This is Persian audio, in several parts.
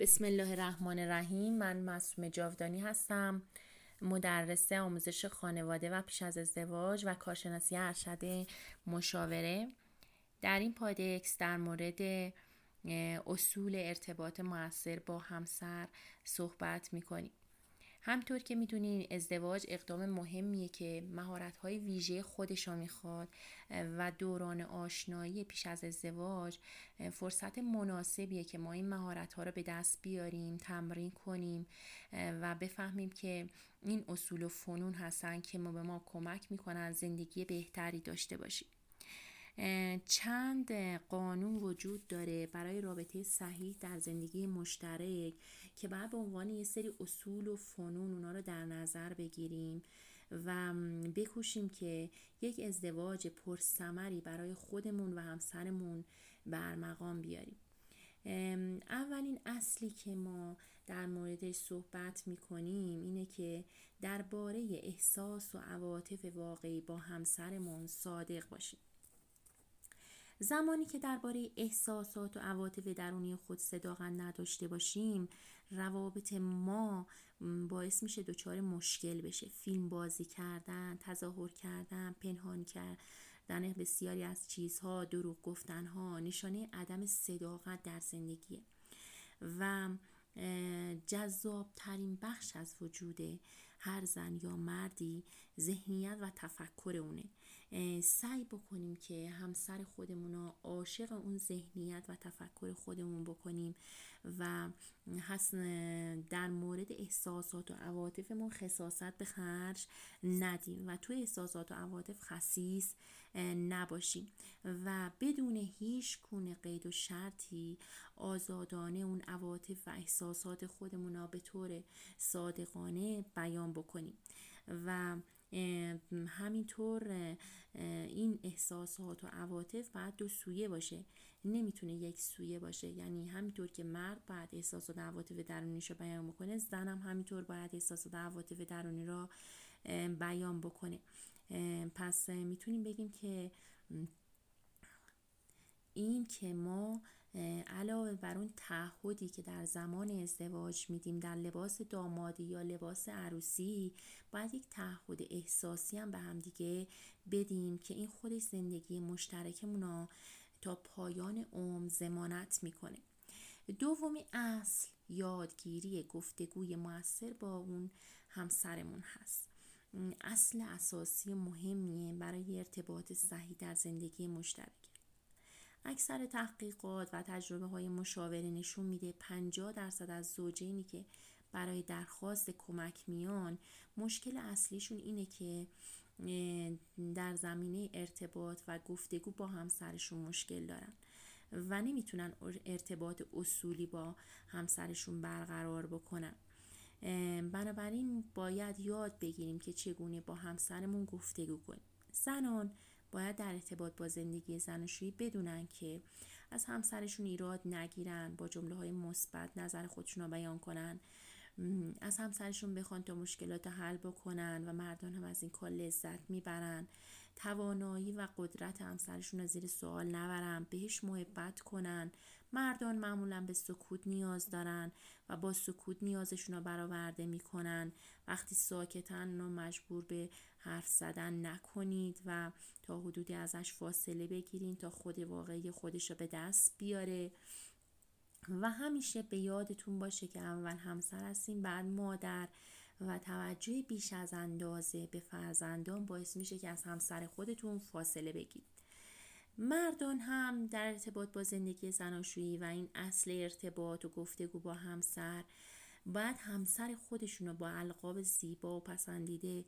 بسم الله الرحمن الرحیم. من مسوم جاودانی هستم مدرس آموزش خانواده و پیش از ازدواج و کارشناسی ارشد مشاوره. در این پادکس در مورد اصول ارتباط موثر با همسر صحبت می‌کنیم. همطور که می‌دونین ازدواج اقدام مهمیه که مهارت‌های ویژه خودش می‌خواد و دوران آشنایی پیش از ازدواج فرصت مناسبیه که ما این مهارت رو به دست بیاریم تمرین کنیم و بفهمیم که این اصول و فنون هستن که ما به ما کمک می‌کنن زندگی بهتری داشته باشیم. چند قانون وجود داره برای رابطه صحیح در زندگی مشترک که بعد به عنوان یه سری اصول و فنون اونا رو در نظر بگیریم و بکوشیم که یک ازدواج پرثمری برای خودمون و همسرمون بر مقام بیاریم. اولین اصلی که ما در موردش صحبت می‌کنیم اینه که درباره احساس و عواطف واقعی با همسرمون صادق باشیم. زمانی که درباره احساسات و عواطف درونی خود صداقت نداشته باشیم روابط ما باعث میشه دچار مشکل بشه. فیلم بازی کردن تظاهر کردن پنهان کردن بسیاری از چیزها دروغ گفتنها نشانه عدم صداقت در زندگی و جذاب ترین بخش از وجود هر زن یا مردی ذهنیت و تفکر اونه. سعی بکنیم که همسر خودمون رو عاشق اون ذهنیت و تفکر خودمون بکنیم. و در مورد احساسات و عواطفمون خصاصت به خرج ندیم و تو احساسات و عواطف خصیص نباشیم. و بدون هیچ گونه قید و شرطی آزادانه اون عواطف و احساسات خودمون را به طور صادقانه بیان بکنیم. و همینطور این احساسات و عواطف باید دو سویه باشه. نمی‌تونه یک سویه باشه. یعنی همینطور که مرد باید احساسات و عواطف درونیش رو بیان بکنه زنم همینطور باید احساسات و عواطف درونی را بیان بکنه. پس می‌تونیم بگیم که این که ما علاوه بر اون تعهدی که در زمان ازدواج میدیم در لباس دامادی یا لباس عروسی باید یک تعهد احساسی هم به هم دیگه بدیم که این خودش زندگی مشترکمون تا پایان عمر زمانت می‌کنه. دومی اصل یادگیری گفتگوی موثر با اون همسرمون هست. اصل اساسی مهمیه برای ارتباط صحیح در زندگی مشترک. اکثر تحقیقات و تجربه های مشاوره نشون میده 50 درصد از زوجینی که برای درخواست کمک میان مشکل اصلیشون اینه که در زمینه ارتباط و گفتگو با همسرشون مشکل دارن و نمی‌تونن ارتباط اصولی با همسرشون برقرار بکنن. بنابراین باید یاد بگیریم که چگونه با همسرمون گفتگو کنیم. زنان باید در ارتباط با زندگی زناشویی بدونن که از همسرشون ایراد نگیرن با جمله های مثبت نظر خودشون رو بیان کنن. از همسرشون بخوان تا مشکلات حل بکنن و مردان هم از این کار لذت می‌برن. توانایی و قدرت همسرشون رو زیر سوال نبرن بهش محبت کنن. مردان معمولا به سکوت نیاز دارن و با سکوت نیازشون رو برآورده می‌کنن. وقتی ساکتن رو مجبور به حرف زدن نکنید و تا حدودی ازش فاصله بگیرین تا خود واقعی خودش رو به دست بیاره. و همیشه به یادتون باشه که اول همسر هستیم بعد مادر و توجه بیش از اندازه به فرزندان باعث میشه که از همسر خودتون فاصله بگیرید. مردان هم در ارتباط با زندگی زناشویی و این اصل ارتباط و گفتگو با همسر باید همسر خودشون رو با القاب زیبا و پسندیده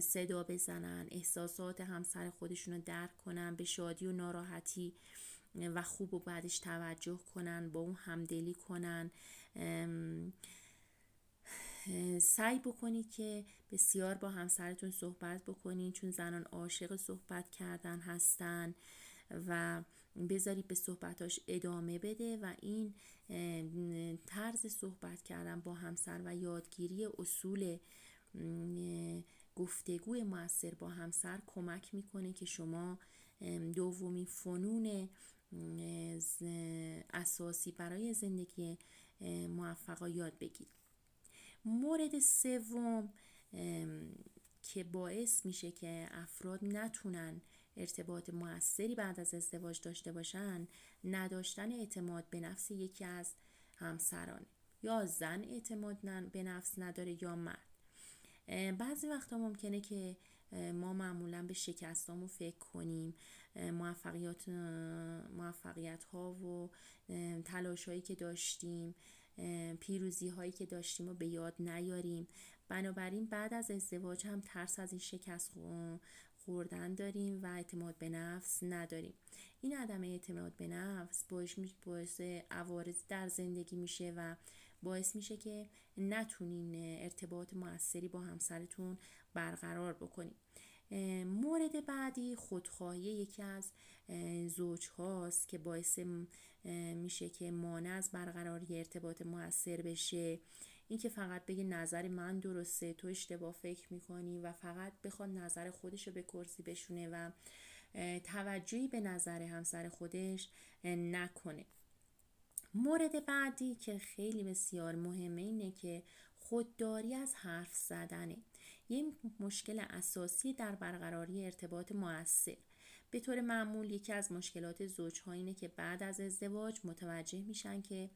صدا بزنن احساسات همسر خودشون رو درک کنن به شادی و ناراحتی و خوب و بعدش توجه کنن با اون همدلی کنن. سعی بکنید که بسیار با همسرتون صحبت بکنید چون زنان عاشق صحبت کردن هستن و بذارید به صحبتاش ادامه بده و این طرز صحبت کردن با همسر و یادگیری اصول گفتگوی موثر با همسر کمک می‌کنه که شما دومین فنون اساسی برای زندگی موفقا یاد بگیریم مورد سوم که باعث میشه که افراد نتونن ارتباط موثری بعد از ازدواج داشته باشن نداشتن اعتماد به نفس یکی از همسران. یا زن اعتماد به نفس نداره یا مرد. بعضی وقتا ممکنه که ما معمولا به شکستامون فکر کنیم. موفقیت موفقیت ها و تلاش هایی که داشتیم پیروزی هایی که داشتیم و به یاد نیاریم. بنابراین بعد از ازدواج هم ترس از این شکست خوردن داریم و اعتماد به نفس نداریم. این عدم اعتماد به نفس باعث عوارض در زندگی میشه و باعث میشه که نتونین ارتباط موثری با همسرتون برقرار بکنیم مورد بعدی خودخواهی یکی از زوج هاست که باعث میشه که مانع از برقراری ارتباط موثر بشه. اینکه فقط بگه نظر من درسته تو اشتباه فکر می‌کنی و فقط بخواد نظر خودش رو به کرسی بشونه و توجهی به نظر همسر خودش نکنه. مورد بعدی که خیلی بسیار مهمه اینه که خودداری از حرف زدنه. یه مشکل اساسی در برقراری ارتباط موثر. به طور معمول یکی از مشکلات زوجها اینه که بعد از ازدواج متوجه میشن که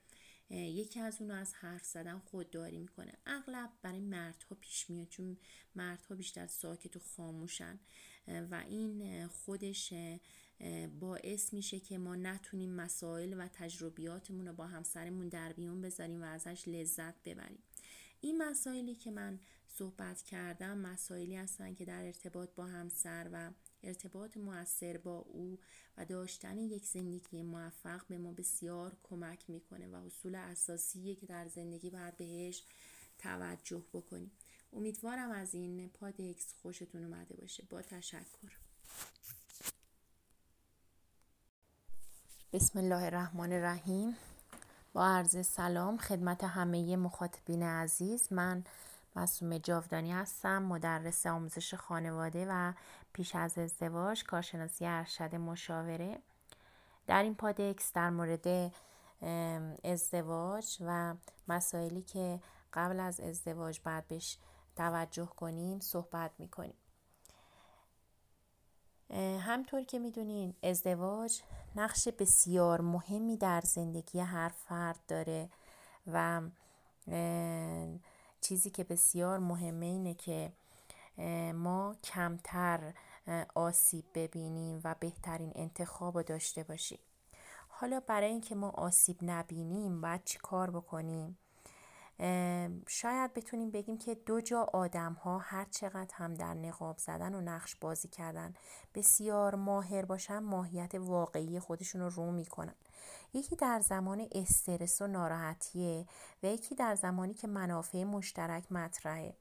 یکی از اونو از حرف زدن خودداری می‌کنه. اغلب برای مردها پیش میاد چون مردها بیشتر ساکت و خاموشن. و این خودش باعث میشه که ما نتونیم مسائل و تجربیاتمون رو با همسرمون در بیون بذاریم و ازش لذت ببریم. این مسائلی که من صحبت کردم مسائلی هستن که در ارتباط با همسر و ارتباط موثر با او و داشتن یک زندگی موفق به ما بسیار کمک می‌کنه و اصول اساسیه که در زندگی باید بهش توجه بکنیم. امیدوارم از این پادکس خوشتون اومده باشه. با تشکر. بسم الله الرحمن الرحیم. با عرض سلام خدمت همه مخاطبین عزیز. من مسوم جاودانی هستم مدرس آموزش خانواده و پیش از ازدواج کارشناسی ارشد مشاوره. در این پادکس در مورد ازدواج و مسائلی که قبل از ازدواج باید بهش توجه کنیم صحبت می‌کنیم. همطور که می‌دونین ازدواج نقش بسیار مهمی در زندگی هر فرد داره و چیزی که بسیار مهمه اینه که ما کمتر آسیب ببینیم و بهترین انتخاب رو داشته باشیم. حالا برای اینکه ما آسیب نبینیم باید چی کار بکنیم؟ شاید بتونیم بگیم که دو جا آدم ها هر چقدر هم در نقاب زدن و نقش بازی کردن بسیار ماهر باشن ماهیت واقعی خودشون رو رو می‌کنن. یکی در زمان استرس و ناراحتیه و یکی در زمانی که منافع مشترک مطرحه.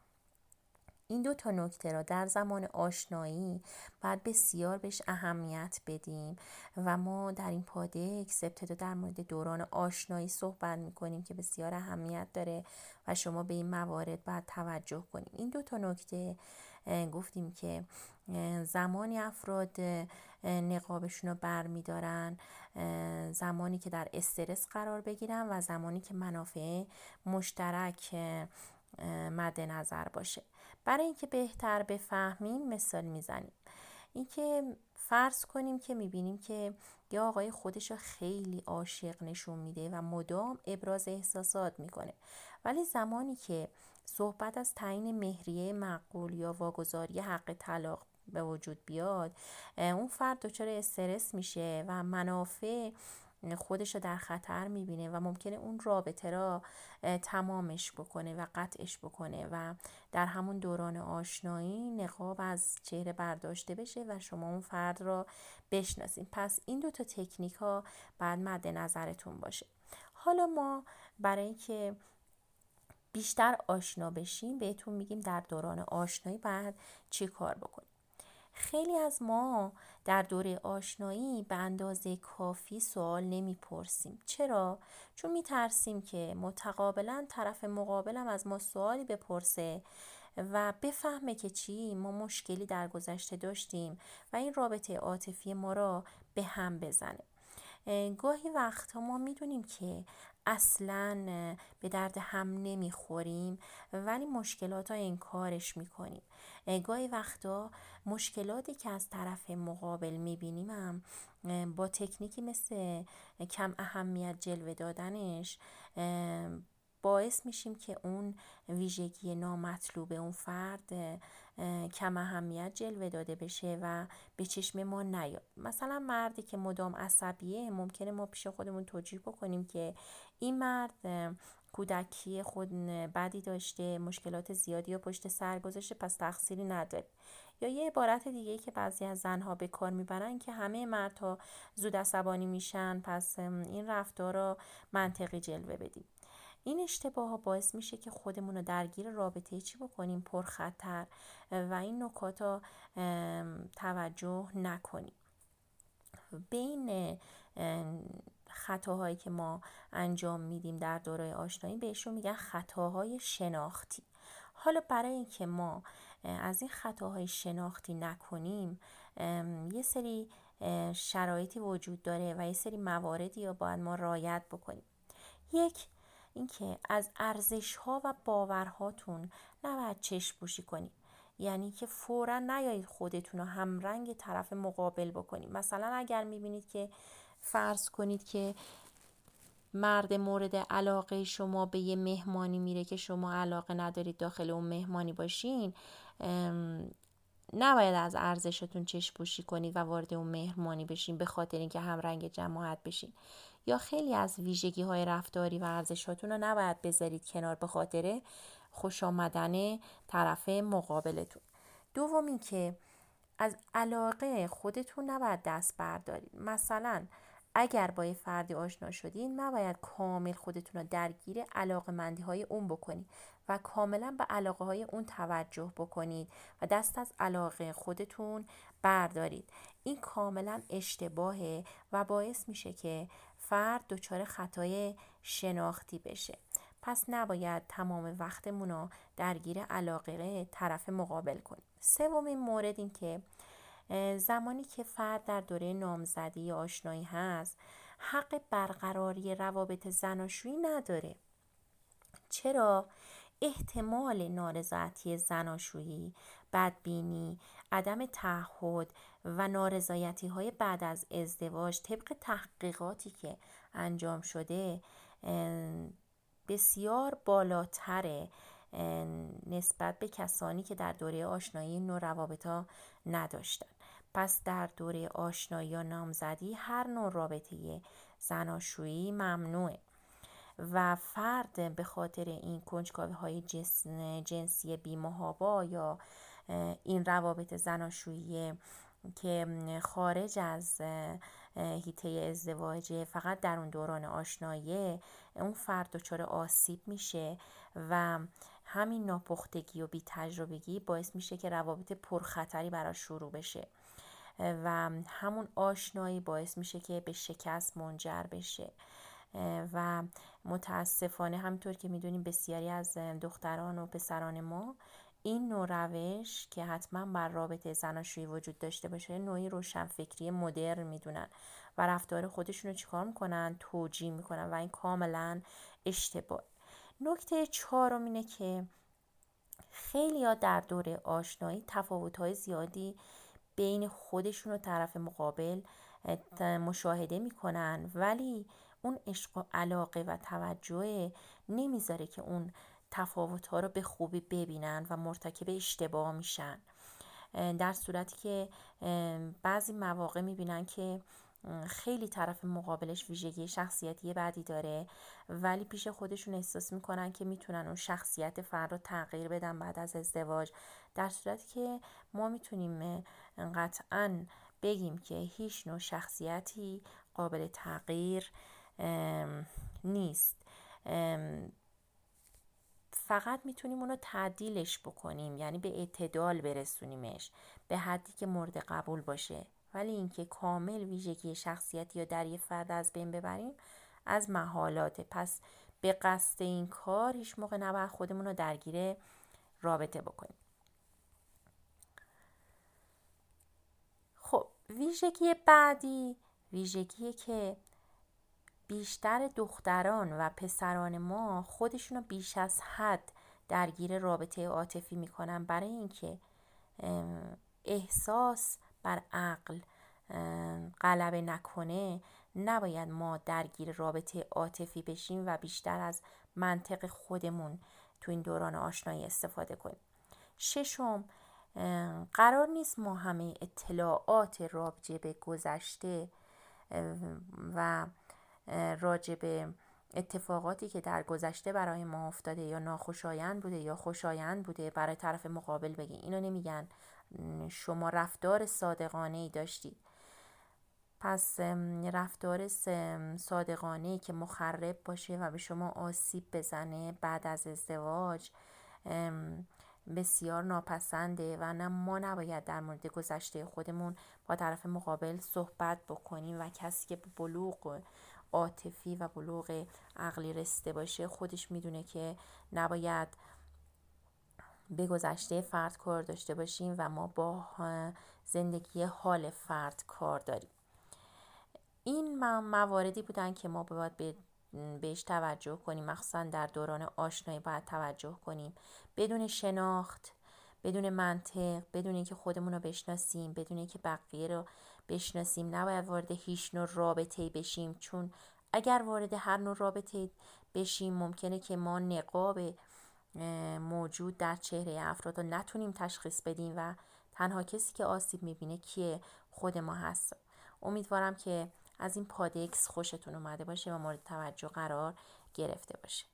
این دو تا نکته را در زمان آشنایی باید بسیار بهش اهمیت بدیم و ما در این پادکس ابتدا در مورد دوران آشنایی صحبت می‌کنیم که بسیار اهمیت داره و شما به این موارد باید توجه کنیم. این دو تا نکته گفتیم که زمانی افراد نقابشون رو بر میدارن زمانی که در استرس قرار بگیرن و زمانی که منافع مشترک مد نظر باشه. برای اینکه بهتر بفهمیم مثال می‌زنیم. اینکه فرض کنیم که می‌بینیم که یه آقای خودش خیلی عاشق نشون میده و مدام ابراز احساسات می‌کنه. ولی زمانی که صحبت از تعیین مهریه معقول یا واگذاری حق طلاق به وجود بیاد اون فرد دچار استرس میشه و منافع خودش رو در خطر می‌بینه و ممکنه اون رابطه را تمامش بکنه و قطعش بکنه و در همون دوران آشنایی نقاب از چهره برداشته بشه و شما اون فرد را بشناسید پس این دو تا تکنیک ها بعد مد نظرتون باشه. حالا ما برای اینکه بیشتر آشنا بشیم بهتون میگیم در دوران آشنایی باید چی کار بکنیم. خیلی از ما در دوره آشنایی به اندازه کافی سوال نمی‌پرسیم. چرا؟ چون میترسیم که متقابلا طرف مقابلم از ما سوالی بپرسه و بفهمه که چی ما مشکلی در گذشته داشتیم و این رابطه عاطفی ما را به هم بزنه. گاهی وقتها ما می‌دونیم که اصلا به درد هم نمی‌خوریم ولی مشکلات ها انکارش می‌کنیم. گاهی وقتا مشکلاتی که از طرف مقابل می‌بینیم هم با تکنیکی مثل کم اهمیت جلوه دادنش باعث میشیم که اون ویژگی نامطلوب اون فرد کم اهمیت جلوه داده بشه و به چشم ما نیاد. مثلا مردی که مدام عصبیه ممکنه ما پیش خودمون توجیه بکنیم که این مرد کودکی خود بدی داشته مشکلات زیادی و پشت سر گذاشته پس تقصیری نداره. یا یه عبارت دیگه که بعضی از زنها به کار می‌برن که همه مردها زود عصبانی میشن پس این رفتار رو منطقی جلوه بدیم. این اشتباه ها باعث میشه که خودمون رو درگیر رابطه چی بکنیم؟ پرخطر. و این نکات رو توجه نکنیم. بین خطاهایی که ما انجام میدیم در دوره آشنایی بهشون میگن خطاهای شناختی. حالا برای اینکه ما از این خطاهای شناختی نکنیم یه سری شرایطی وجود داره و یه سری مواردی رو باید ما رایت بکنیم. یک اینکه از ارزش ها و باورهاتون نباید چشم پوشی کنید یعنی که فورا نیایید خودتون رو همرنگ طرف مقابل بکنید مثلا اگر می‌بینید که فرض کنید که مرد مورد علاقه شما به یه مهمانی میره که شما علاقه ندارید داخل اون مهمانی باشین نباید از ارزشتون چشم پوشی کنید و وارد اون مهمانی بشین به خاطر اینکه همرنگ جماعت بشین. یا خیلی از ویژگی های رفتاری و ارزشاتون رو نباید بذارید کنار به خاطر خوش آمدن طرف مقابلتون. دوم که از علاقه خودتون نباید دست بردارید. مثلا اگر با یه فردی آشنا شدین نباید کامل خودتون رو درگیر علاقه مندی های اون بکنید و کاملا به علاقه های اون توجه بکنید و دست از علاقه خودتون بردارید. این کاملا اشتباهه و باعث میشه که فرد دچار خطای شناختی بشه. پس نباید تمام وقتمون رو درگیر علاقه طرف مقابل کنیم. سومین مورد این که زمانی که فرد در دوره نامزدی یا آشنایی هست حق برقراری روابط زناشویی نداره. چرا؟ احتمال نارضایتی زناشویی بدبینی عدم تعهد و نارضایتی های بعد از ازدواج طبق تحقیقاتی که انجام شده بسیار بالاتره نسبت به کسانی که در دوره آشنایی نوع روابط ها نداشتن. پس در دوره آشنایی یا نامزدی هر نوع رابطه زناشویی ممنوعه. و فرد به خاطر این کنجکاوی های جنسی بیمهابا یا این روابط زناشویی که خارج از هیته ازدواجه فقط در اون دوران آشنایی اون فرد دچار آسیب میشه و همین ناپختگی و بی تجربگی باعث میشه که روابط پرخطری براش شروع بشه و همون آشنایی باعث میشه که به شکست منجر بشه. و متاسفانه همینطور که می‌دونیم بسیاری از دختران و پسران ما این نوع روش که حتما بر رابطه زناشویی وجود داشته باشه نوعی روشنفکری مدرن می‌دونن و رفتار خودشون رو چیکار می‌کنن؟ توجیه می‌کنن و این کاملا اشتباه. نکته چهارم اینه که خیلی ها در دوره آشنایی تفاوت های زیادی بین خودشون و طرف مقابل مشاهده می‌کنن. ولی اون عشق و علاقه و توجه نمی‌ذاره که اون تفاوت ها رو به خوبی ببینن و مرتکب اشتباه میشن. در صورتی که بعضی مواقع می‌بینن که خیلی طرف مقابلش ویژگی شخصیتی بعدی داره ولی پیش خودشون احساس می‌کنن که می‌تونن اون شخصیت فرد رو تغییر بدن بعد از ازدواج. در صورتی که ما می‌تونیم قطعا بگیم که هیچ نوع شخصیتی قابل تغییر نیست. فقط می‌تونیم اونو تعدیلش بکنیم یعنی به اعتدال برسونیمش به حدی که مورد قبول باشه. ولی اینکه کامل ویژگی شخصیتی یا در یه فرد از بین ببریم از محالاته پس به قصد این کار هیچ موقع نباید خودمون رو درگیر رابطه بکنیم. خب ویژگی بعدی ویژگی که بیشتر دختران و پسران ما خودشونو بیش از حد درگیر رابطه عاطفی می‌کنن. برای اینکه احساس بر عقل غلبه نکنه نباید ما درگیر رابطه عاطفی بشیم و بیشتر از منطق خودمون تو این دوران آشنایی استفاده کنیم. ششم قرار نیست ما همه اطلاعات راجع به گذشته و راجع به اتفاقاتی که در گذشته برای ما افتاده یا ناخوشایند بوده یا خوشایند بوده برای طرف مقابل بگیم اینو نمیگن. شما رفتار صادقانه ای داشتید. پس رفتار صادقانه که مخرب باشه و به شما آسیب بزنه بعد از ازدواج بسیار ناپسنده و نه ما نباید در مورد گذشته خودمون با طرف مقابل صحبت بکنیم و کسی که بلوغ عاطفی و بلوغ عقلی رسیده باشه. خودش می‌دونه که نباید به گذشته فرد کار داشته باشیم و ما با زندگی حال فرد کار داریم. این مواردی بودن که ما باید بهش توجه کنیم. مخصوصا در دوران آشنایی باید توجه کنیم. بدون شناخت بدون منطق بدون اینکه خودمون رو بشناسیم بدون اینکه بقیه رو بشناسیم نباید وارد هیچ نوع رابطه بشیم. چون اگر وارد هر نوع رابطه بشیم ممکنه که ما نقاب موجود در چهره افراد رو نتونیم تشخیص بدیم و تنها کسی که آسیب می‌بینه کیه؟ خود ما هست. امیدوارم که از این پادکس خوشتون اومده باشه و مورد توجه قرار گرفته باشه.